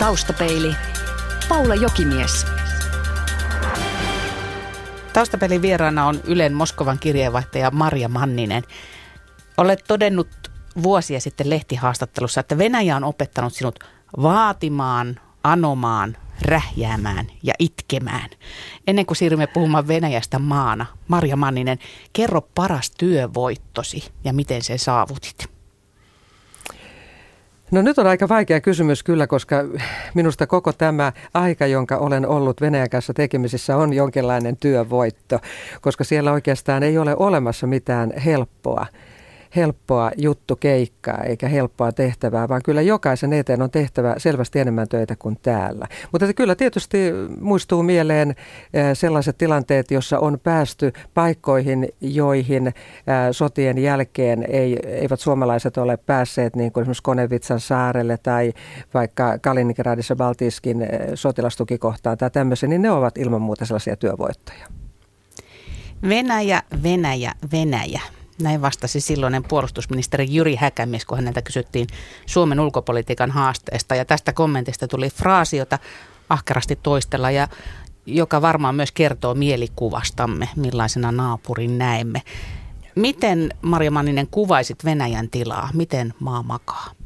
Taustapeili. Paula Jokimies. Taustapelin vieraana on Ylen Moskovan kirjeenvaihtaja Marja Manninen. Olet todennut vuosia sitten lehtihaastattelussa, että Venäjä on opettanut sinut vaatimaan, anomaan, rähjäämään ja itkemään. Ennen kuin siirrymme puhumaan Venäjästä maana, Marja Manninen, kerro paras työvoittosi ja miten sen saavutit. No nyt on aika vaikea kysymys kyllä, koska minusta koko tämä aika, jonka olen ollut Venäjän kanssa tekemisissä, on jonkinlainen työvoitto, koska siellä oikeastaan ei ole olemassa mitään helppoa helppoa keikkaa eikä helppoa tehtävää, vaan kyllä jokaisen eteen on tehtävä selvästi enemmän töitä kuin täällä. Mutta kyllä tietysti muistuu mieleen eh, sellaiset tilanteet, jossa on päästy paikkoihin, joihin eh, sotien jälkeen ei, eivät suomalaiset ole päässeet, niin kuin esimerkiksi Konevitsan saarelle tai vaikka Kaliningradissa Baltiskin eh, sotilastukikohtaan tai tämmöisiä, niin ne ovat ilman muuta sellaisia työvoittoja. Venäjä, Venäjä, Venäjä. Näin vastasi silloinen puolustusministeri Jyri Häkämies, kun häneltä kysyttiin Suomen ulkopolitiikan haasteesta. Ja tästä kommentista tuli fraasi, jota ahkerasti toistella ja joka varmaan myös kertoo mielikuvastamme, millaisena naapurin näemme. Miten Marja Manninen kuvaisit Venäjän tilaa? Miten maa makaa?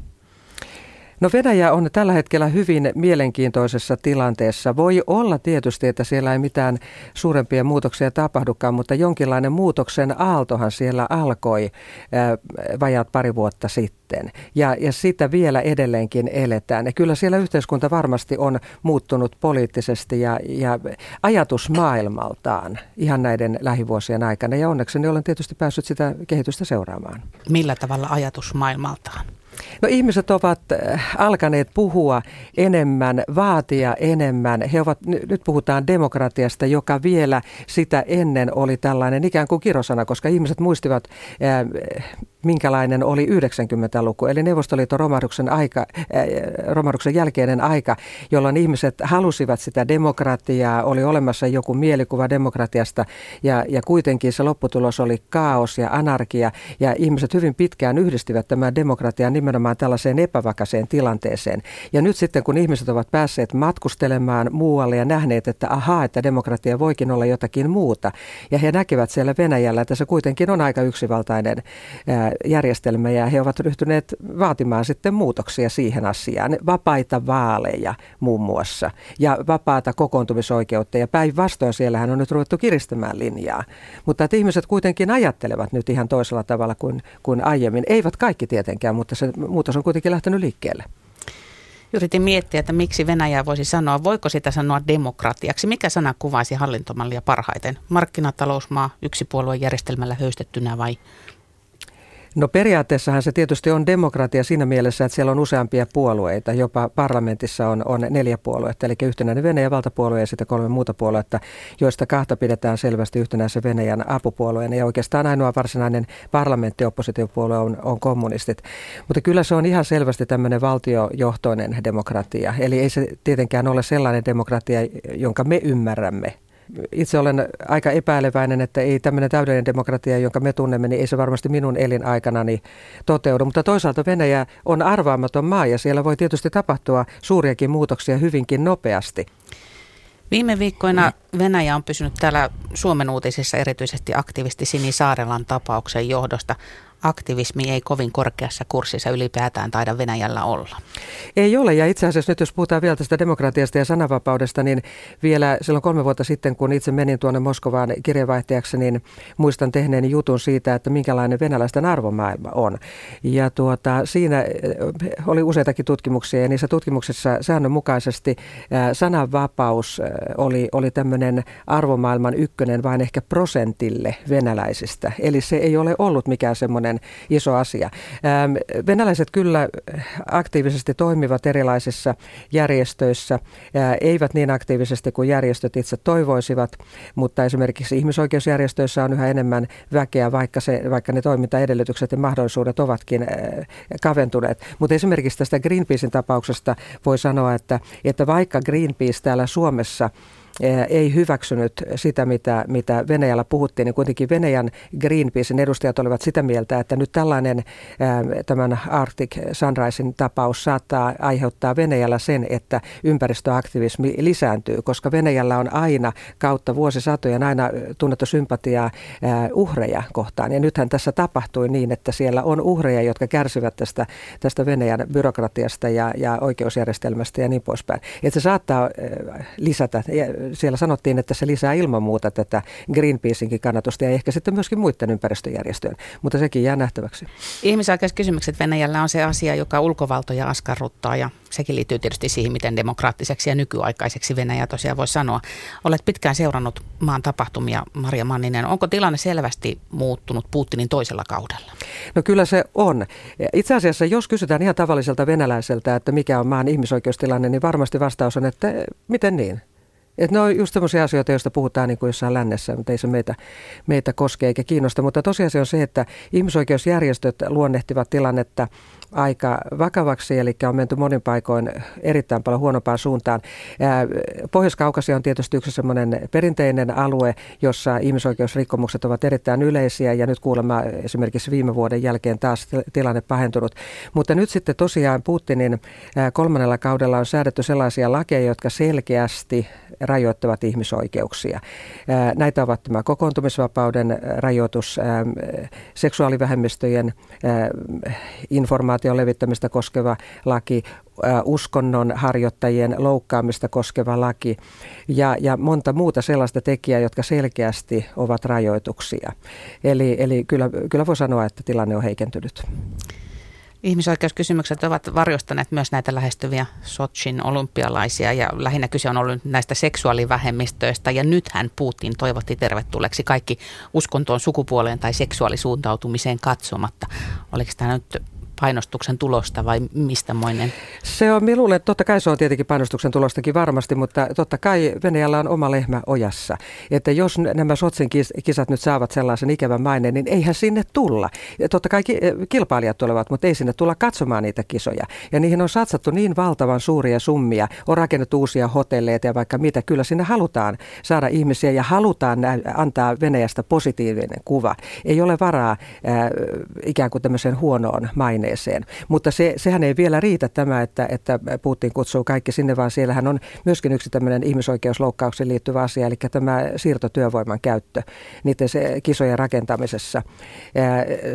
No Venäjä on tällä hetkellä hyvin mielenkiintoisessa tilanteessa. Voi olla tietysti, että siellä ei mitään suurempia muutoksia tapahdukaan, mutta jonkinlainen muutoksen aaltohan siellä alkoi ää, vajaat pari vuotta sitten. Ja, ja sitä vielä edelleenkin eletään. Ja kyllä siellä yhteiskunta varmasti on muuttunut poliittisesti ja, ja ajatusmaailmaltaan ihan näiden lähivuosien aikana. Ja onneksi olen tietysti päässyt sitä kehitystä seuraamaan. Millä tavalla ajatusmaailmaltaan? No ihmiset ovat äh, alkaneet puhua enemmän, vaatia enemmän. He ovat, nyt puhutaan demokratiasta, joka vielä sitä ennen oli tällainen ikään kuin kirosana, koska ihmiset muistivat äh, minkälainen oli 90-luku, eli Neuvostoliiton romahduksen, aika, äh, romahduksen jälkeinen aika, jolloin ihmiset halusivat sitä demokratiaa, oli olemassa joku mielikuva demokratiasta ja, ja kuitenkin se lopputulos oli kaos ja anarkia ja ihmiset hyvin pitkään yhdistivät tämän demokratian nimenomaan tällaiseen epävakaiseen tilanteeseen. Ja nyt sitten kun ihmiset ovat päässeet matkustelemaan muualle ja nähneet, että ahaa, että demokratia voikin olla jotakin muuta, ja he näkevät siellä Venäjällä, että se kuitenkin on aika yksivaltainen järjestelmä, ja he ovat ryhtyneet vaatimaan sitten muutoksia siihen asiaan. Vapaita vaaleja muun muassa, ja vapaata kokoontumisoikeutta, ja päinvastoin siellähän on nyt ruvettu kiristämään linjaa. Mutta että ihmiset kuitenkin ajattelevat nyt ihan toisella tavalla kuin, kuin aiemmin. Eivät kaikki tietenkään, mutta se muutos on kuitenkin lähtenyt liikkeelle. Yritin miettiä, että miksi Venäjää voisi sanoa, voiko sitä sanoa demokratiaksi. Mikä sana kuvaisi hallintomallia parhaiten? Markkinatalousmaa yksipuoluejärjestelmällä höystettynä vai No periaatteessahan se tietysti on demokratia siinä mielessä, että siellä on useampia puolueita. Jopa parlamentissa on, on neljä puoluetta, eli yhtenäinen Venäjän valtapuolue ja sitten kolme muuta puoluetta, joista kahta pidetään selvästi yhtenäisen Venäjän apupuolueena. Ja oikeastaan ainoa varsinainen parlamenttioppositiopuolue on, on kommunistit. Mutta kyllä se on ihan selvästi tämmöinen valtiojohtoinen demokratia. Eli ei se tietenkään ole sellainen demokratia, jonka me ymmärrämme itse olen aika epäileväinen, että ei tämmöinen täydellinen demokratia, jonka me tunnemme, niin ei se varmasti minun elinaikanani toteudu. Mutta toisaalta Venäjä on arvaamaton maa ja siellä voi tietysti tapahtua suuriakin muutoksia hyvinkin nopeasti. Viime viikkoina Venäjä on pysynyt täällä Suomen uutisissa erityisesti aktivisti Sini Saarelan tapauksen johdosta aktivismi ei kovin korkeassa kurssissa ylipäätään taida Venäjällä olla. Ei ole, ja itse asiassa nyt jos puhutaan vielä tästä demokratiasta ja sananvapaudesta, niin vielä silloin kolme vuotta sitten, kun itse menin tuonne Moskovaan kirjeenvaihtajaksi, niin muistan tehneeni jutun siitä, että minkälainen venäläisten arvomaailma on. Ja tuota, siinä eh, oli useitakin tutkimuksia, ja niissä tutkimuksissa säännönmukaisesti sananvapaus oli, oli tämmöinen arvomaailman ykkönen vain ehkä prosentille venäläisistä. Eli se ei ole ollut mikään semmoinen iso asia. Ähm, venäläiset kyllä aktiivisesti toimivat erilaisissa järjestöissä, äh, eivät niin aktiivisesti kuin järjestöt itse toivoisivat, mutta esimerkiksi ihmisoikeusjärjestöissä on yhä enemmän väkeä, vaikka, se, vaikka ne toimintaedellytykset ja mahdollisuudet ovatkin äh, kaventuneet. Mutta esimerkiksi tästä Greenpeacein tapauksesta voi sanoa, että, että vaikka Greenpeace täällä Suomessa ei hyväksynyt sitä, mitä, mitä Venäjällä puhuttiin, niin kuitenkin Venäjän Greenpeacein edustajat olivat sitä mieltä, että nyt tällainen tämän Arctic Sunrisein tapaus saattaa aiheuttaa Venäjällä sen, että ympäristöaktivismi lisääntyy, koska Venäjällä on aina kautta vuosisatojen aina tunnettu sympatiaa uhreja kohtaan. Ja nythän tässä tapahtui niin, että siellä on uhreja, jotka kärsivät tästä, tästä Venäjän byrokratiasta ja, ja oikeusjärjestelmästä ja niin poispäin. Että se saattaa lisätä, siellä sanottiin, että se lisää ilman muuta tätä Greenpeaceinkin kannatusta ja ehkä sitten myöskin muiden ympäristöjärjestöjen, mutta sekin jää nähtäväksi. Ihmisoikeuskysymykset Venäjällä on se asia, joka ulkovaltoja askarruttaa ja sekin liittyy tietysti siihen, miten demokraattiseksi ja nykyaikaiseksi Venäjä tosiaan voi sanoa. Olet pitkään seurannut maan tapahtumia, Maria Manninen. Onko tilanne selvästi muuttunut Putinin toisella kaudella? No kyllä se on. Itse asiassa, jos kysytään ihan tavalliselta venäläiseltä, että mikä on maan ihmisoikeustilanne, niin varmasti vastaus on, että miten niin? Et ne on just sellaisia asioita, joista puhutaan niin kuin jossain lännessä, mutta ei se meitä, meitä koske eikä kiinnosta. Mutta tosiasia on se, että ihmisoikeusjärjestöt luonnehtivat tilannetta aika vakavaksi, eli on menty monin paikoin erittäin paljon huonompaan suuntaan. Pohjois-Kaukasia on tietysti yksi semmoinen perinteinen alue, jossa ihmisoikeusrikkomukset ovat erittäin yleisiä, ja nyt kuulemma esimerkiksi viime vuoden jälkeen taas tilanne pahentunut. Mutta nyt sitten tosiaan Putinin kolmannella kaudella on säädetty sellaisia lakeja, jotka selkeästi rajoittavat ihmisoikeuksia. Näitä ovat tämä kokoontumisvapauden rajoitus, seksuaalivähemmistöjen informaation levittämistä koskeva laki, uskonnon harjoittajien loukkaamista koskeva laki ja, ja monta muuta sellaista tekijää, jotka selkeästi ovat rajoituksia. Eli, eli kyllä, kyllä voi sanoa, että tilanne on heikentynyt. Ihmisoikeuskysymykset ovat varjostaneet myös näitä lähestyviä Sochin olympialaisia ja lähinnä kyse on ollut näistä seksuaalivähemmistöistä ja nythän Putin toivotti tervetulleeksi kaikki uskontoon, sukupuoleen tai seksuaalisuuntautumiseen katsomatta. Oliko tämä nyt painostuksen tulosta vai mistä moinen? Se on, minä luulen, että totta kai se on tietenkin painostuksen tulostakin varmasti, mutta totta kai Venäjällä on oma lehmä ojassa. Että jos nämä Sotsin kisat nyt saavat sellaisen ikävän maineen, niin eihän sinne tulla. Ja totta kai kilpailijat tulevat, mutta ei sinne tulla katsomaan niitä kisoja. Ja niihin on satsattu niin valtavan suuria summia, on rakennettu uusia hotelleita ja vaikka mitä. Kyllä sinne halutaan saada ihmisiä ja halutaan antaa Venäjästä positiivinen kuva. Ei ole varaa äh, ikään kuin tämmöiseen huonoon maineen huoneeseen. Mutta se, sehän ei vielä riitä tämä, että, että Putin kutsuu kaikki sinne, vaan siellähän on myöskin yksi tämmöinen ihmisoikeusloukkaukseen liittyvä asia, eli tämä siirtotyövoiman käyttö niiden se kisojen rakentamisessa.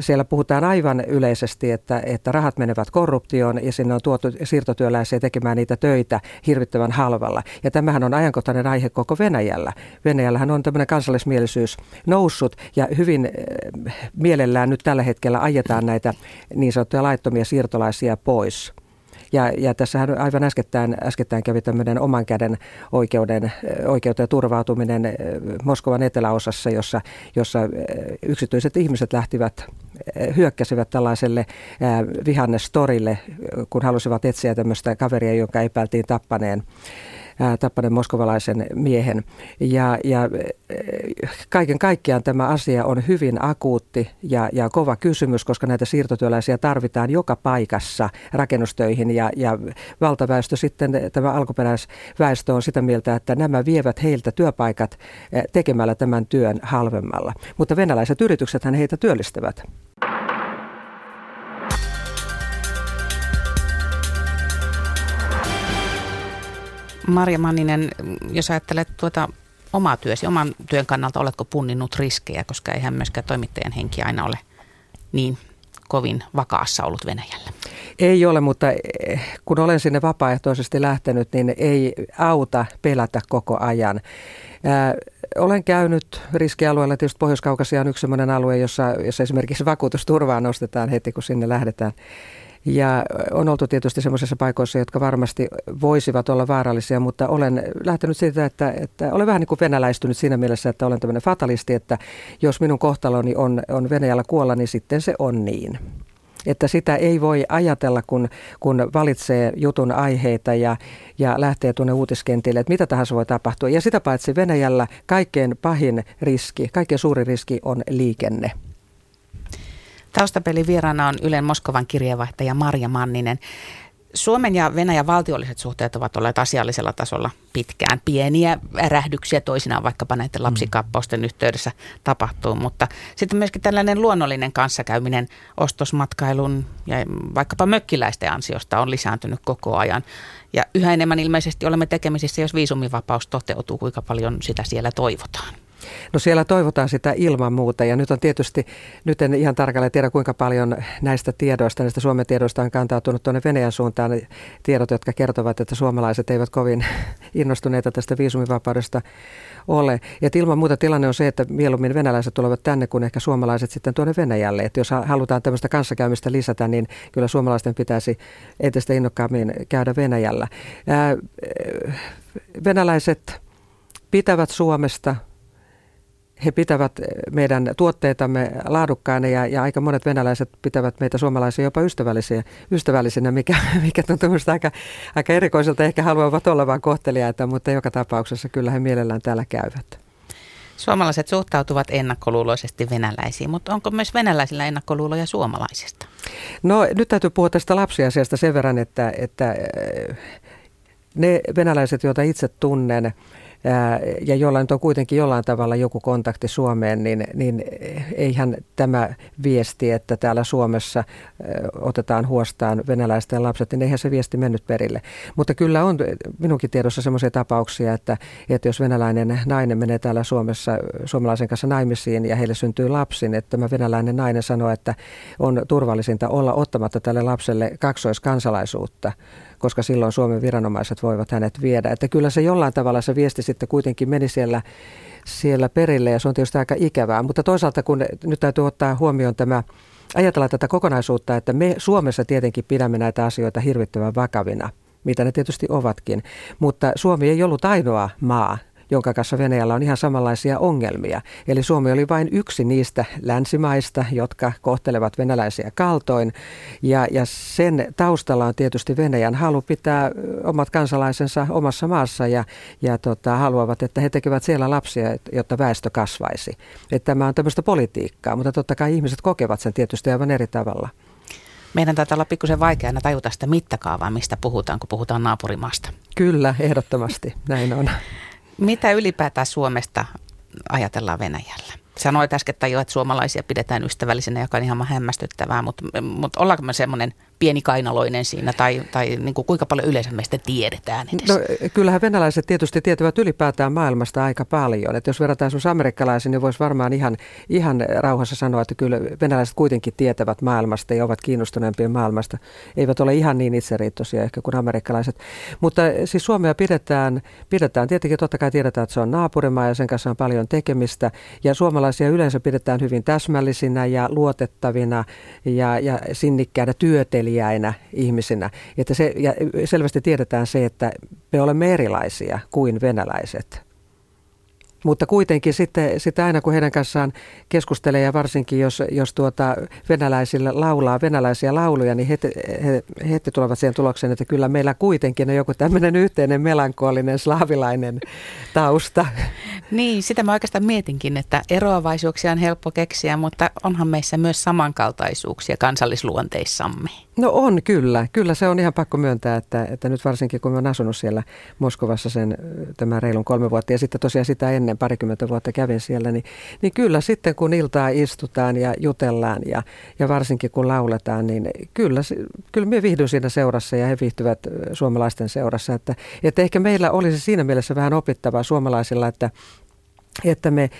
Siellä puhutaan aivan yleisesti, että, että rahat menevät korruptioon ja sinne on tuotu siirtotyöläisiä tekemään niitä töitä hirvittävän halvalla. Ja tämähän on ajankohtainen aihe koko Venäjällä. Venäjällähän on tämmöinen kansallismielisyys noussut ja hyvin mielellään nyt tällä hetkellä ajetaan näitä niin sanottuja ja laittomia siirtolaisia pois. Ja, ja tässähän aivan äskettäin, äskettäin kävi tämmöinen oman käden oikeuden, oikeuteen turvautuminen Moskovan eteläosassa, jossa, jossa yksityiset ihmiset lähtivät, hyökkäsivät tällaiselle vihannestorille, kun halusivat etsiä tämmöistä kaveria, jonka epäiltiin tappaneen tappaneen moskovalaisen miehen. Ja, ja kaiken kaikkiaan tämä asia on hyvin akuutti ja, ja kova kysymys, koska näitä siirtotyöläisiä tarvitaan joka paikassa rakennustöihin ja, ja valtaväestö sitten, tämä alkuperäisväestö on sitä mieltä, että nämä vievät heiltä työpaikat tekemällä tämän työn halvemmalla. Mutta venäläiset yritykset heitä työllistävät. Marja Manninen, jos ajattelet tuota omaa työsi, oman työn kannalta, oletko punninnut riskejä, koska eihän myöskään toimittajan henki aina ole niin kovin vakaassa ollut Venäjällä? Ei ole, mutta eh, kun olen sinne vapaaehtoisesti lähtenyt, niin ei auta pelätä koko ajan. Ää, olen käynyt riskialueella, tietysti Pohjois-Kaukasia on yksi sellainen alue, jossa, jossa esimerkiksi vakuutusturvaa nostetaan heti, kun sinne lähdetään. Ja on oltu tietysti semmoisissa paikoissa, jotka varmasti voisivat olla vaarallisia, mutta olen lähtenyt siitä, että, että olen vähän niin kuin venäläistynyt siinä mielessä, että olen tämmöinen fatalisti, että jos minun kohtaloni on, on Venäjällä kuolla, niin sitten se on niin. Että sitä ei voi ajatella, kun, kun valitsee jutun aiheita ja, ja lähtee tuonne uutiskentille, että mitä tahansa voi tapahtua. Ja sitä paitsi Venäjällä kaikkein pahin riski, kaikkein suuri riski on liikenne. Taustapeli vieraana on Ylen Moskovan kirjeenvaihtaja Marja Manninen. Suomen ja Venäjän valtiolliset suhteet ovat olleet asiallisella tasolla pitkään. Pieniä rähdyksiä toisinaan vaikkapa näiden lapsikappausten yhteydessä tapahtuu, mutta sitten myöskin tällainen luonnollinen kanssakäyminen ostosmatkailun ja vaikkapa mökkiläisten ansiosta on lisääntynyt koko ajan. Ja yhä enemmän ilmeisesti olemme tekemisissä, jos viisumivapaus toteutuu, kuinka paljon sitä siellä toivotaan. No siellä toivotaan sitä ilman muuta ja nyt on tietysti, nyt en ihan tarkalleen tiedä kuinka paljon näistä tiedoista, näistä Suomen tiedoista on kantautunut tuonne Venäjän suuntaan tiedot, jotka kertovat, että suomalaiset eivät kovin innostuneita tästä viisumivapaudesta ole. Ja ilman muuta tilanne on se, että mieluummin venäläiset tulevat tänne kuin ehkä suomalaiset sitten tuonne Venäjälle. Että jos halutaan tämmöistä kanssakäymistä lisätä, niin kyllä suomalaisten pitäisi entistä innokkaammin käydä Venäjällä. Venäläiset pitävät Suomesta – he pitävät meidän tuotteitamme laadukkaina ja, ja aika monet venäläiset pitävät meitä suomalaisia jopa ystävällisiä, ystävällisinä, mikä, mikä tuntuu aika, aika erikoiselta. Ehkä haluavat olla vain kohteliaita, mutta joka tapauksessa kyllä he mielellään täällä käyvät. Suomalaiset suhtautuvat ennakkoluuloisesti venäläisiin, mutta onko myös venäläisillä ennakkoluuloja suomalaisista? No nyt täytyy puhua tästä lapsiasiasta sen verran, että, että ne venäläiset, joita itse tunnen, ja jolla nyt on kuitenkin jollain tavalla joku kontakti Suomeen, niin, niin eihän tämä viesti, että täällä Suomessa otetaan huostaan venäläisten lapset, niin eihän se viesti mennyt perille. Mutta kyllä on minunkin tiedossa sellaisia tapauksia, että, että jos venäläinen nainen menee täällä Suomessa suomalaisen kanssa naimisiin ja heille syntyy lapsi, että tämä venäläinen nainen sanoo, että on turvallisinta olla ottamatta tälle lapselle kaksoiskansalaisuutta koska silloin Suomen viranomaiset voivat hänet viedä. Että kyllä se jollain tavalla se viesti sitten kuitenkin meni siellä, siellä perille ja se on tietysti aika ikävää. Mutta toisaalta kun nyt täytyy ottaa huomioon tämä, ajatella tätä kokonaisuutta, että me Suomessa tietenkin pidämme näitä asioita hirvittävän vakavina mitä ne tietysti ovatkin. Mutta Suomi ei ollut ainoa maa, jonka kanssa Venäjällä on ihan samanlaisia ongelmia. Eli Suomi oli vain yksi niistä länsimaista, jotka kohtelevat venäläisiä kaltoin. Ja, ja sen taustalla on tietysti Venäjän halu pitää omat kansalaisensa omassa maassa ja, ja tota, haluavat, että he tekevät siellä lapsia, jotta väestö kasvaisi. Että tämä on tämmöistä politiikkaa, mutta totta kai ihmiset kokevat sen tietysti aivan eri tavalla. Meidän taitaa olla pikkusen vaikeana tajuta sitä mittakaavaa, mistä puhutaan, kun puhutaan naapurimaasta. Kyllä, ehdottomasti näin on. Mitä ylipäätään Suomesta ajatellaan Venäjällä? Sanoit äsken jo, että suomalaisia pidetään ystävällisenä, joka on ihan hämmästyttävää, mutta, mutta ollaanko me semmoinen pieni kainaloinen siinä tai, tai niin kuin kuinka paljon yleensä meistä tiedetään edes? No, kyllähän venäläiset tietysti tietävät ylipäätään maailmasta aika paljon. Että jos verrataan sinun amerikkalaisiin, niin voisi varmaan ihan, ihan rauhassa sanoa, että kyllä venäläiset kuitenkin tietävät maailmasta ja ovat kiinnostuneempia maailmasta. Eivät ole ihan niin itseriittoisia ehkä kuin amerikkalaiset. Mutta siis Suomea pidetään, pidetään tietenkin totta kai tiedetään, että se on naapurimaa ja sen kanssa on paljon tekemistä. Ja suomalaisia yleensä pidetään hyvin täsmällisinä ja luotettavina ja, ja sinnikkäinä työtelijöinä seliäinä ihmisinä. Että se, ja selvästi tiedetään se, että me olemme erilaisia kuin venäläiset. Mutta kuitenkin sitten, sitten aina kun heidän kanssaan keskustelee ja varsinkin jos, jos tuota venäläisille laulaa venäläisiä lauluja, niin he, he, he tulevat siihen tulokseen, että kyllä meillä kuitenkin on joku tämmöinen yhteinen melankolinen slaavilainen tausta. Niin, sitä mä oikeastaan mietinkin, että eroavaisuuksia on helppo keksiä, mutta onhan meissä myös samankaltaisuuksia kansallisluonteissamme. No on kyllä. Kyllä se on ihan pakko myöntää, että, että nyt varsinkin kun oon asunut siellä Moskovassa sen tämän reilun kolme vuotta ja sitten tosiaan sitä ennen parikymmentä vuotta kävin siellä, niin, niin kyllä sitten kun iltaa istutaan ja jutellaan ja, ja varsinkin kun lauletaan, niin kyllä, kyllä minä viihdyn siinä seurassa ja he viihtyvät suomalaisten seurassa. Että, että ehkä meillä olisi siinä mielessä vähän opittavaa suomalaisilla, että että me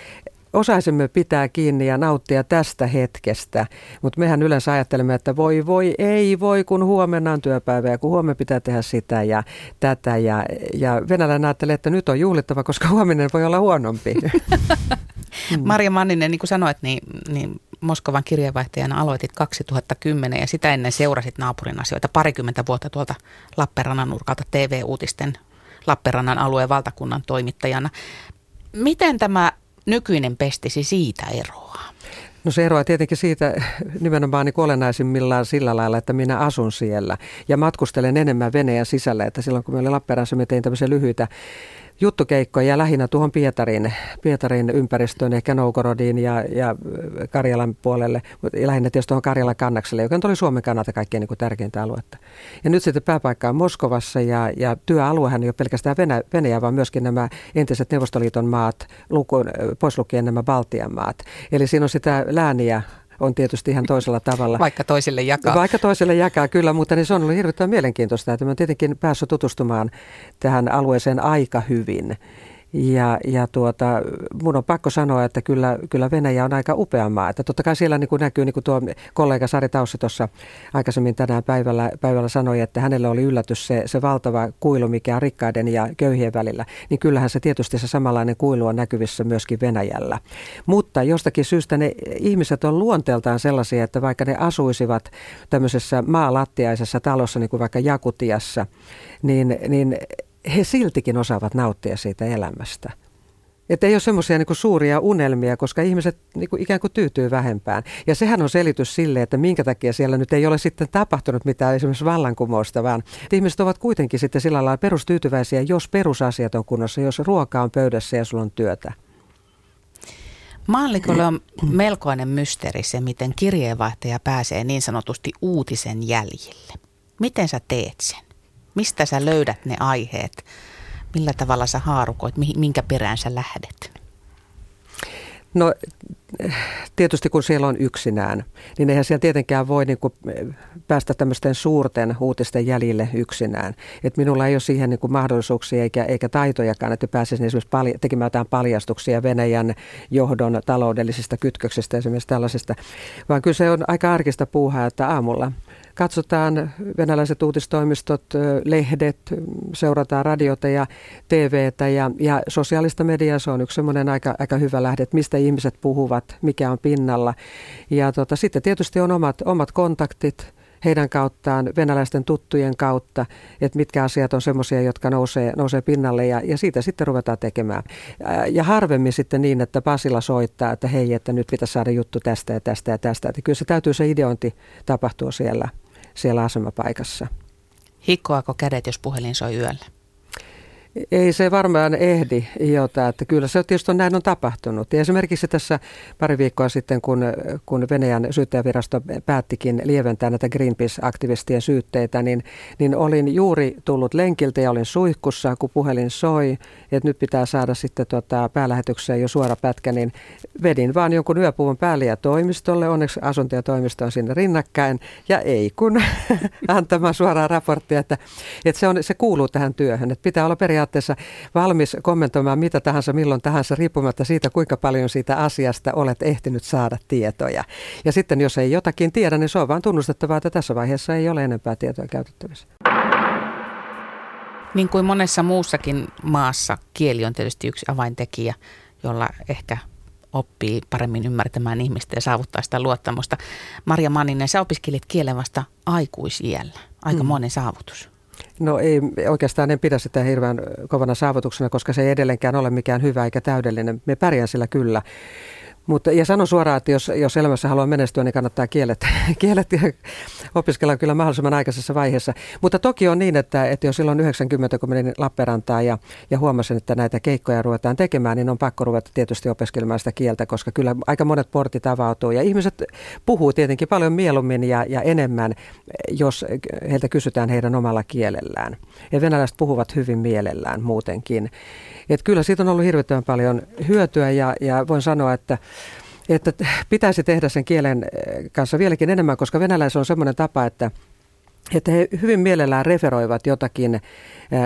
osaisimme pitää kiinni ja nauttia tästä hetkestä, mutta mehän yleensä ajattelemme, että voi voi, ei voi, kun huomenna on työpäivä ja kun huomenna pitää tehdä sitä ja tätä. Ja, ja venäläinen ajattelee, että nyt on juhlittava, koska huominen voi olla huonompi. Marja Manninen, niin kuin sanoit, niin, niin Moskovan kirjeenvaihtajana aloitit 2010 ja sitä ennen seurasit naapurin asioita parikymmentä vuotta tuolta Lappeenrannan nurkalta TV-uutisten Lappeenrannan alueen valtakunnan toimittajana. Miten tämä nykyinen pestisi siitä eroaa? No se eroaa tietenkin siitä nimenomaan niin olennaisimmillaan sillä lailla, että minä asun siellä ja matkustelen enemmän Venäjän sisällä. Että silloin kun me olin Lappeenrannassa, me tein tämmöisiä lyhyitä juttukeikkoja ja lähinnä tuohon Pietarin, Pietarin ympäristöön, ehkä Noukorodiin ja, ja Karjalan puolelle, mutta lähinnä tietysti tuohon Karjalan kannakselle, joka oli Suomen kannalta kaikkein niin kuin tärkeintä aluetta. Ja nyt sitten pääpaikka on Moskovassa ja, ja työaluehan ei ole pelkästään Venä, Venäjä, vaan myöskin nämä entiset Neuvostoliiton maat, luku, pois lukien nämä Baltian maat. Eli siinä on sitä lääniä on tietysti ihan toisella tavalla. Vaikka toiselle jakaa. Vaikka toiselle jakaa, kyllä, mutta niin se on ollut hirvittävän mielenkiintoista, että mä tietenkin päässyt tutustumaan tähän alueeseen aika hyvin. Ja, ja tuota, mun on pakko sanoa, että kyllä, kyllä Venäjä on aika upea maa. Että totta kai siellä niin kuin näkyy, niin kuin tuo kollega Sari Taussi tuossa aikaisemmin tänään päivällä, päivällä sanoi, että hänelle oli yllätys se, se valtava kuilu, mikä on rikkaiden ja köyhien välillä. Niin kyllähän se tietysti se samanlainen kuilu on näkyvissä myöskin Venäjällä. Mutta jostakin syystä ne ihmiset on luonteeltaan sellaisia, että vaikka ne asuisivat tämmöisessä maalattiaisessa talossa, niin kuin vaikka Jakutiassa, niin, niin he siltikin osaavat nauttia siitä elämästä. Että ei ole semmoisia niin suuria unelmia, koska ihmiset niin kuin ikään kuin tyytyy vähempään. Ja sehän on selitys sille, että minkä takia siellä nyt ei ole sitten tapahtunut mitään esimerkiksi vallankumousta, vaan ihmiset ovat kuitenkin sitten sillä lailla perustyytyväisiä, jos perusasiat on kunnossa, jos ruoka on pöydässä ja sulla on työtä. Maallikolle on melkoinen mysteeri se, miten kirjeenvaihtaja pääsee niin sanotusti uutisen jäljille. Miten sä teet sen? Mistä sä löydät ne aiheet? Millä tavalla sä haarukoit? Minkä perään sä lähdet? No tietysti kun siellä on yksinään, niin eihän siellä tietenkään voi niin kuin päästä tämmöisten suurten uutisten jäljille yksinään. Et minulla ei ole siihen niin kuin mahdollisuuksia eikä, eikä taitojakaan, että pääsisin esimerkiksi palja- tekemään jotain paljastuksia Venäjän johdon taloudellisista kytköksistä esimerkiksi tällaisista, vaan kyllä se on aika arkista puuhaa, että aamulla – katsotaan venäläiset uutistoimistot, lehdet, seurataan radiota ja TVtä ja, ja sosiaalista mediaa. Se on yksi semmoinen aika, aika hyvä lähde, että mistä ihmiset puhuvat, mikä on pinnalla. Ja tota, sitten tietysti on omat, omat kontaktit heidän kauttaan, venäläisten tuttujen kautta, että mitkä asiat on semmoisia, jotka nousee, nousee pinnalle ja, ja siitä sitten ruvetaan tekemään. Ja harvemmin sitten niin, että Pasilla soittaa, että hei, että nyt pitäisi saada juttu tästä ja tästä ja tästä. Että kyllä se täytyy se ideointi tapahtua siellä siellä asemapaikassa. Hikkoako kädet, jos puhelin soi yöllä? Ei se varmaan ehdi jota, että kyllä se tietysti on näin on tapahtunut. Ja esimerkiksi tässä pari viikkoa sitten, kun, kun Venäjän syyttäjävirasto päättikin lieventää näitä Greenpeace-aktivistien syytteitä, niin, niin olin juuri tullut lenkiltä ja olin suihkussa, kun puhelin soi, että nyt pitää saada sitten tota päälähetykseen jo suora pätkä, niin vedin vaan jonkun yöpuvun päälle ja toimistolle, onneksi asunto ja toimisto on sinne rinnakkain, ja ei kun antamaan suoraan raporttia, että, että se, on, se kuuluu tähän työhön, että pitää olla periaatteessa periaatteessa valmis kommentoimaan mitä tahansa milloin tahansa riippumatta siitä, kuinka paljon siitä asiasta olet ehtinyt saada tietoja. Ja sitten jos ei jotakin tiedä, niin se on vain tunnustettavaa, että tässä vaiheessa ei ole enempää tietoa käytettävissä. Niin kuin monessa muussakin maassa, kieli on tietysti yksi avaintekijä, jolla ehkä oppii paremmin ymmärtämään ihmistä ja saavuttaa sitä luottamusta. Maria Manninen, sä opiskelit kielen vasta aikuisiellä. Aika mm. monen saavutus. No ei, oikeastaan en pidä sitä hirveän kovana saavutuksena, koska se ei edelleenkään ole mikään hyvä eikä täydellinen. Me pärjään sillä kyllä. Mutta, ja sanon suoraan, että jos, jos elämässä haluaa menestyä, niin kannattaa kielet, kielet opiskella kyllä mahdollisimman aikaisessa vaiheessa. Mutta toki on niin, että, että jos silloin 90, kun menin Lappeenrantaan ja, ja huomasin, että näitä keikkoja ruvetaan tekemään, niin on pakko ruveta tietysti opiskelemaan sitä kieltä, koska kyllä aika monet portit avautuu. Ja ihmiset puhuu tietenkin paljon mieluummin ja, ja enemmän, jos heiltä kysytään heidän omalla kielellään. Ja venäläiset puhuvat hyvin mielellään muutenkin. Että kyllä siitä on ollut hirvittävän paljon hyötyä ja, ja voin sanoa, että että pitäisi tehdä sen kielen eh, kanssa vieläkin enemmän, koska venäläisellä on semmoinen tapa, että että he hyvin mielellään referoivat jotakin, eh,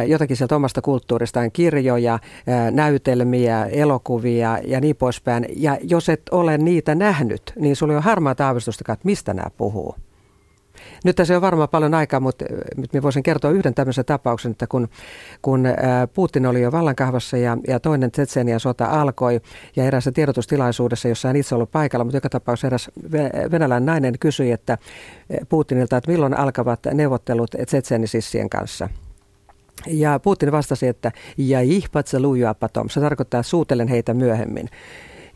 jotakin sieltä omasta kulttuuristaan, kirjoja, eh, näytelmiä, elokuvia ja niin poispäin. Ja jos et ole niitä nähnyt, niin sulla on harmaa aavistusta, että mistä nämä puhuu. Nyt tässä on varmaan paljon aikaa, mutta nyt minä voisin kertoa yhden tämmöisen tapauksen, että kun, kun Putin oli jo vallankahvassa ja, ja toinen Tsetsenian sota alkoi ja erässä tiedotustilaisuudessa, jossa en itse ollut paikalla, mutta joka tapauksessa eräs venäläinen nainen kysyi, että Putinilta, että milloin alkavat neuvottelut Tsetsenisissien kanssa. Ja Putin vastasi, että ja ihpat se Se tarkoittaa, suutelen heitä myöhemmin.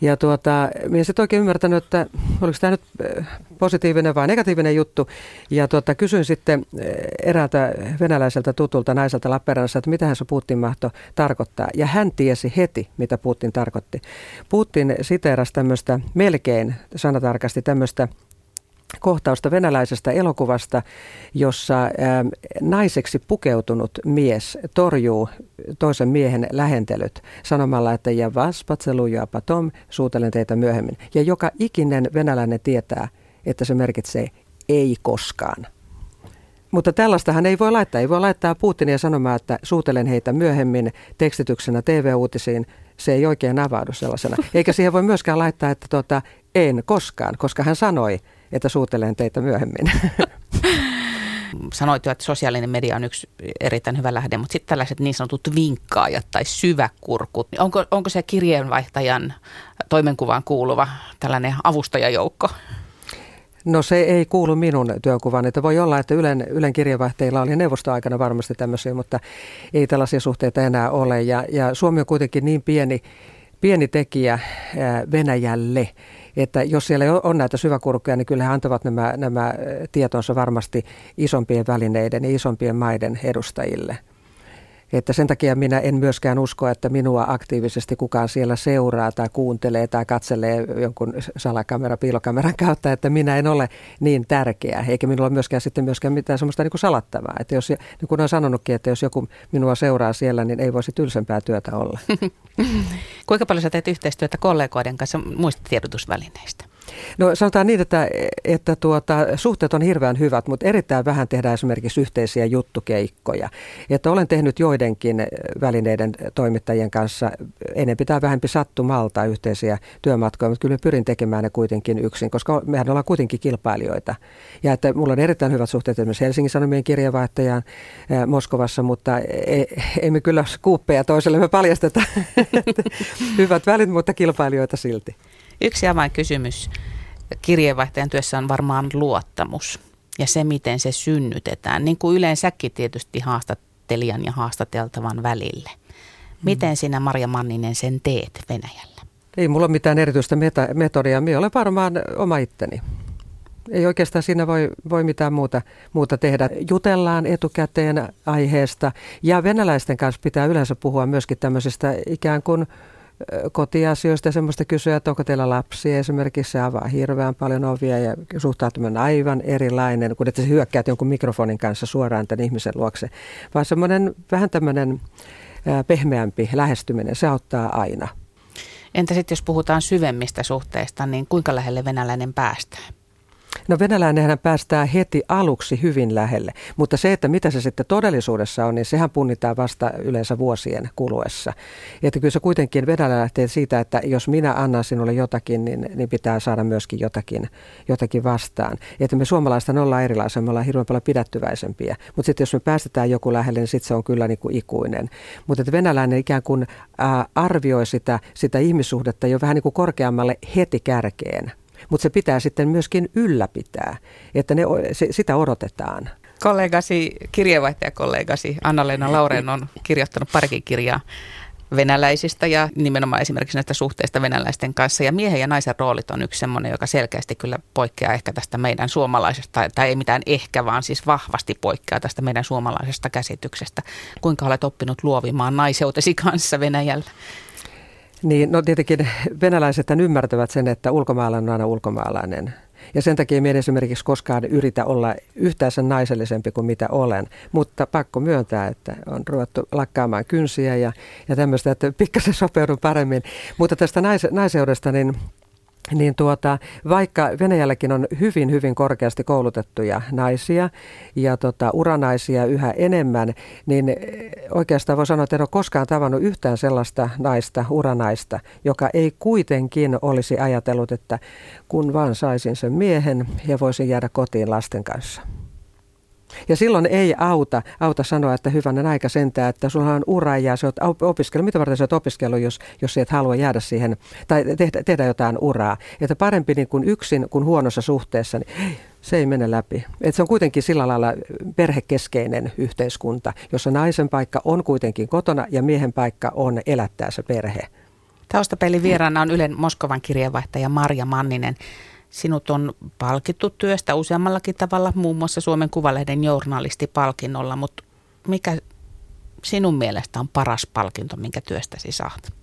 Ja tuota, minä sitten oikein ymmärtänyt, että oliko tämä nyt äh, positiivinen vai negatiivinen juttu. Ja tuota, kysyin sitten äh, eräältä venäläiseltä tutulta naiselta Lappeenrannassa, että mitä se Putin mahto tarkoittaa. Ja hän tiesi heti, mitä Putin tarkoitti. Putin siteerasi tämmöistä melkein sanatarkasti tämmöistä kohtausta venäläisestä elokuvasta, jossa ä, naiseksi pukeutunut mies torjuu toisen miehen lähentelyt sanomalla, että ja vaspatselu ja patom, suutelen teitä myöhemmin. Ja joka ikinen venäläinen tietää, että se merkitsee ei koskaan. Mutta tällaistahan ei voi laittaa. Ei voi laittaa Putinia sanomaan, että suutelen heitä myöhemmin tekstityksenä TV-uutisiin. Se ei oikein avaudu sellaisena. Eikä siihen voi myöskään laittaa, että tota, en koskaan, koska hän sanoi, että suutelen teitä myöhemmin. Sanoit jo, että sosiaalinen media on yksi erittäin hyvä lähde, mutta sitten tällaiset niin sanotut vinkkaajat tai syväkurkut, niin onko, onko se kirjeenvaihtajan toimenkuvaan kuuluva tällainen avustajajoukko? No se ei kuulu minun työnkuvaan. Että voi olla, että Ylen, Ylen kirjeenvaihtajilla oli neuvostoaikana varmasti tämmöisiä, mutta ei tällaisia suhteita enää ole. Ja, ja Suomi on kuitenkin niin pieni, pieni tekijä Venäjälle, että jos siellä on näitä syväkurkkuja, niin kyllä he antavat nämä, nämä tietonsa varmasti isompien välineiden ja isompien maiden edustajille. Että sen takia minä en myöskään usko, että minua aktiivisesti kukaan siellä seuraa tai kuuntelee tai katselee jonkun salakamera, piilokameran kautta, että minä en ole niin tärkeä, eikä minulla ole myöskään sitten myöskään mitään semmoista niin kuin salattavaa. Että jos, niin kuin olen sanonutkin, että jos joku minua seuraa siellä, niin ei voisi tylsempää työtä olla. Kuinka paljon sä teet yhteistyötä kollegoiden kanssa muista tiedotusvälineistä? No sanotaan niin, että, että tuota, suhteet on hirveän hyvät, mutta erittäin vähän tehdään esimerkiksi yhteisiä juttukeikkoja. Että olen tehnyt joidenkin välineiden toimittajien kanssa enempi tai vähempi sattumalta yhteisiä työmatkoja, mutta kyllä pyrin tekemään ne kuitenkin yksin, koska mehän ollaan kuitenkin kilpailijoita. Ja että mulla on erittäin hyvät suhteet esimerkiksi Helsingin Sanomien kirjeenvaihtajaan Moskovassa, mutta ei, ei me kyllä kuuppeja toiselle me paljasteta. hyvät välit, mutta kilpailijoita silti. Yksi avainkysymys kirjeenvaihtajan työssä on varmaan luottamus ja se, miten se synnytetään, niin kuin yleensäkin tietysti haastattelijan ja haastateltavan välille. Miten sinä Maria Manninen sen teet Venäjällä? Ei mulla ole mitään erityistä meta- metodia. Minä olen varmaan oma itteni. Ei oikeastaan siinä voi, voi mitään muuta, muuta tehdä. Jutellaan etukäteen aiheesta ja venäläisten kanssa pitää yleensä puhua myöskin tämmöisestä ikään kuin – kotiasioista ja semmoista kysyä, että onko teillä lapsia esimerkiksi. Se avaa hirveän paljon ovia ja suhtautuminen aivan erilainen, kun että sä hyökkäät jonkun mikrofonin kanssa suoraan tämän ihmisen luokse. Vaan semmoinen vähän tämmöinen pehmeämpi lähestyminen, se auttaa aina. Entä sitten jos puhutaan syvemmistä suhteista, niin kuinka lähelle venäläinen päästään? No venäläinenhän päästää heti aluksi hyvin lähelle, mutta se, että mitä se sitten todellisuudessa on, niin sehän punnitaan vasta yleensä vuosien kuluessa. Että kyllä se kuitenkin venäläinen lähtee siitä, että jos minä annan sinulle jotakin, niin, niin pitää saada myöskin jotakin, jotakin vastaan. Että me suomalaiset ollaan erilaisia, me ollaan hirveän paljon pidättyväisempiä, mutta sitten jos me päästetään joku lähelle, niin sitten se on kyllä niin kuin ikuinen. Mutta että venäläinen ikään kuin arvioi sitä, sitä ihmissuhdetta jo vähän niin kuin korkeammalle heti kärkeen mutta se pitää sitten myöskin ylläpitää, että ne, se, sitä odotetaan. Kollegasi, kirjeenvaihtajakollegasi Anna-Leena Lauren on kirjoittanut parikin kirjaa venäläisistä ja nimenomaan esimerkiksi näistä suhteista venäläisten kanssa. Ja miehen ja naisen roolit on yksi semmoinen, joka selkeästi kyllä poikkeaa ehkä tästä meidän suomalaisesta, tai ei mitään ehkä, vaan siis vahvasti poikkeaa tästä meidän suomalaisesta käsityksestä. Kuinka olet oppinut luovimaan naiseutesi kanssa Venäjällä? Niin, no tietenkin venäläiset ymmärtävät sen, että ulkomaalainen on aina ulkomaalainen. Ja sen takia minä esimerkiksi koskaan yritä olla yhtään sen naisellisempi kuin mitä olen. Mutta pakko myöntää, että on ruvettu lakkaamaan kynsiä ja, ja tämmöistä, että pikkasen sopeudun paremmin. Mutta tästä nais, naiseudesta, niin niin tuota, vaikka Venäjälläkin on hyvin, hyvin korkeasti koulutettuja naisia ja tota, uranaisia yhä enemmän, niin oikeastaan voi sanoa, että en ole koskaan tavannut yhtään sellaista naista, uranaista, joka ei kuitenkin olisi ajatellut, että kun vaan saisin sen miehen ja voisin jäädä kotiin lasten kanssa. Ja silloin ei auta, auta sanoa, että hyvänen aika sentää, että sulla on ura ja sä oot opiskellut. Mitä varten sä oot opiskellut, jos, jos et halua jäädä siihen tai tehdä, tehdä jotain uraa. Että parempi niin kuin yksin kuin huonossa suhteessa, niin se ei mene läpi. Et se on kuitenkin sillä lailla perhekeskeinen yhteiskunta, jossa naisen paikka on kuitenkin kotona ja miehen paikka on elättää se perhe. Taustapelin vieraana on Ylen Moskovan kirjeenvaihtaja Marja Manninen. Sinut on palkittu työstä useammallakin tavalla, muun muassa Suomen Kuvalehden journalistipalkinnolla, mutta mikä sinun mielestä on paras palkinto, minkä työstäsi saat?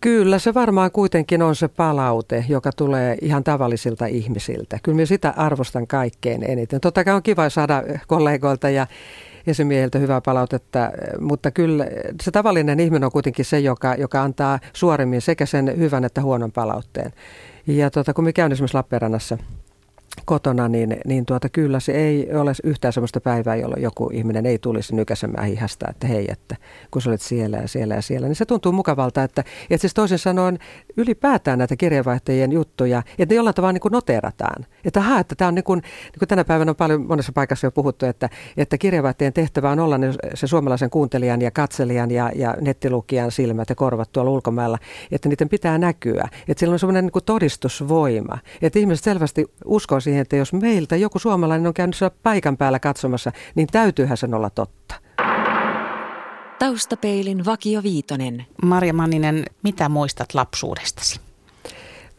Kyllä se varmaan kuitenkin on se palaute, joka tulee ihan tavallisilta ihmisiltä. Kyllä minä sitä arvostan kaikkein eniten. Totta kai on kiva saada kollegoilta ja esimiehiltä hyvää palautetta, mutta kyllä se tavallinen ihminen on kuitenkin se, joka, joka antaa suorimmin sekä sen hyvän että huonon palautteen. Ja tuota, kun me käyn esimerkiksi Lappeenrannassa – kotona, niin, niin tuota, kyllä se ei ole yhtään sellaista päivää, jolloin joku ihminen ei tulisi nykäsemään hihasta, että hei, että kun sä olet siellä ja siellä ja siellä, niin se tuntuu mukavalta, että, että siis toisin sanoen ylipäätään näitä kirjeenvaihtajien juttuja, että ne jollain tavalla niin kuin noterataan. Että haa, että tämä on niin kuin, niin kuin tänä päivänä on paljon monessa paikassa jo puhuttu, että, että kirjeenvaihtajien tehtävä on olla se suomalaisen kuuntelijan ja katselijan ja, ja nettilukijan silmät ja korvat tuolla ulkomailla, että niiden pitää näkyä. Että sillä on semmoinen niin todistusvoima, että ihmiset selvästi uskoo siihen, että jos meiltä joku suomalainen on käynyt paikan päällä katsomassa, niin täytyyhän sen olla totta. Taustapeilin Vakio Viitonen. Marja Manninen, mitä muistat lapsuudestasi?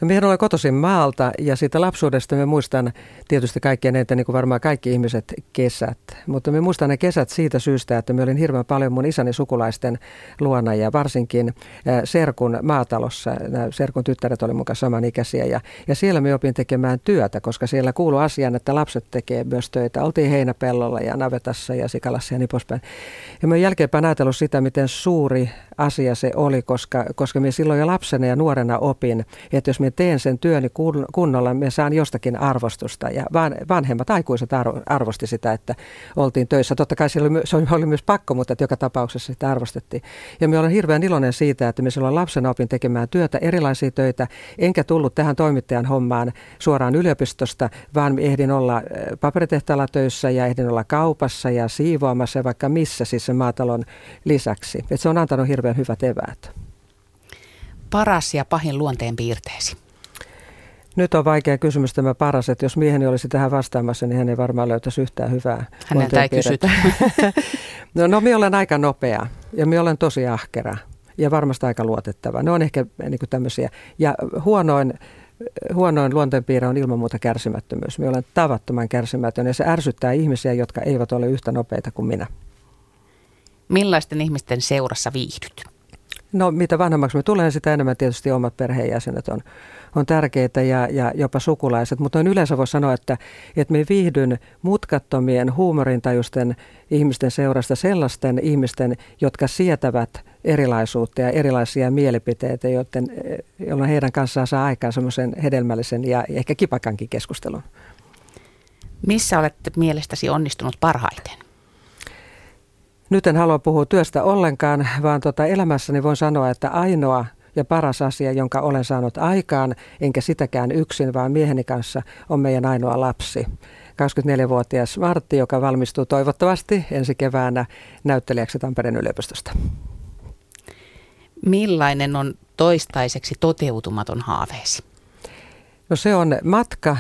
No minä olen kotoisin maalta ja siitä lapsuudesta me muistan tietysti kaikkien näitä, niin kuin varmaan kaikki ihmiset, kesät. Mutta me muistan ne kesät siitä syystä, että me olin hirveän paljon mun isäni sukulaisten luona ja varsinkin Serkun maatalossa. Nämä Serkun tyttäret oli mukaan samanikäisiä ja, ja siellä me opin tekemään työtä, koska siellä kuului asian, että lapset tekee myös töitä. Oltiin heinäpellolla ja navetassa ja sikalassa ja niin poispäin. Ja mä jälkeenpäin ajatellut sitä, miten suuri asia se oli, koska, koska me silloin jo lapsena ja nuorena opin, että jos me teen sen työni kunnolla, me saan jostakin arvostusta. Ja vanhemmat aikuiset arvosti sitä, että oltiin töissä. Totta kai oli, se oli myös pakko, mutta että joka tapauksessa sitä arvostettiin. Ja me olen hirveän iloinen siitä, että me silloin lapsena opin tekemään työtä, erilaisia töitä. Enkä tullut tähän toimittajan hommaan suoraan yliopistosta, vaan ehdin olla paperitehtaalla töissä ja ehdin olla kaupassa ja siivoamassa ja vaikka missä siis sen maatalon lisäksi. Et se on antanut hirveän hyvät eväät. Paras ja pahin luonteen piirteesi? Nyt on vaikea kysymys tämä paras, että jos mieheni olisi tähän vastaamassa, niin hän ei varmaan löytäisi yhtään hyvää. Häneltä ei kysytä. no, no minä olen aika nopea ja minä olen tosi ahkera ja varmasti aika luotettava. Ne on ehkä niin kuin tämmöisiä. Ja huonoin, huonoin luonteenpiirre on ilman muuta kärsimättömyys. Minä olen tavattoman kärsimätön ja se ärsyttää ihmisiä, jotka eivät ole yhtä nopeita kuin minä. Millaisten ihmisten seurassa viihdyt? No mitä vanhemmaksi me tulee, sitä enemmän tietysti omat perheenjäsenet on on tärkeitä ja, ja jopa sukulaiset, mutta on yleensä voi sanoa, että, että me viihdyn mutkattomien huumorintajusten ihmisten seurasta sellaisten ihmisten, jotka sietävät erilaisuutta ja erilaisia mielipiteitä, joten, jolloin heidän kanssaan saa aikaan semmoisen hedelmällisen ja ehkä kipakankin keskustelun. Missä olet mielestäsi onnistunut parhaiten? Nyt en halua puhua työstä ollenkaan, vaan tota elämässäni voin sanoa, että ainoa ja paras asia, jonka olen saanut aikaan, enkä sitäkään yksin, vaan mieheni kanssa, on meidän ainoa lapsi. 24-vuotias Martti, joka valmistuu toivottavasti ensi keväänä näyttelijäksi Tampereen yliopistosta. Millainen on toistaiseksi toteutumaton haaveesi? No se on matka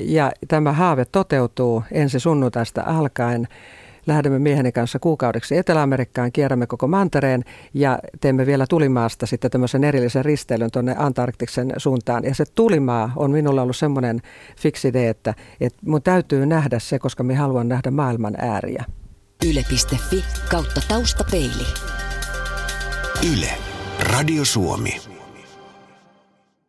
ja tämä haave toteutuu ensi sunnuntaista alkaen lähdemme mieheni kanssa kuukaudeksi Etelä-Amerikkaan, kierrämme koko mantereen ja teemme vielä tulimaasta sitten tämmöisen erillisen risteilyn tuonne Antarktiksen suuntaan. Ja se tulimaa on minulla ollut semmoinen fiksi idea, että, että mun täytyy nähdä se, koska me haluan nähdä maailman ääriä. Yle.fi kautta taustapeili. Yle. Radio Suomi.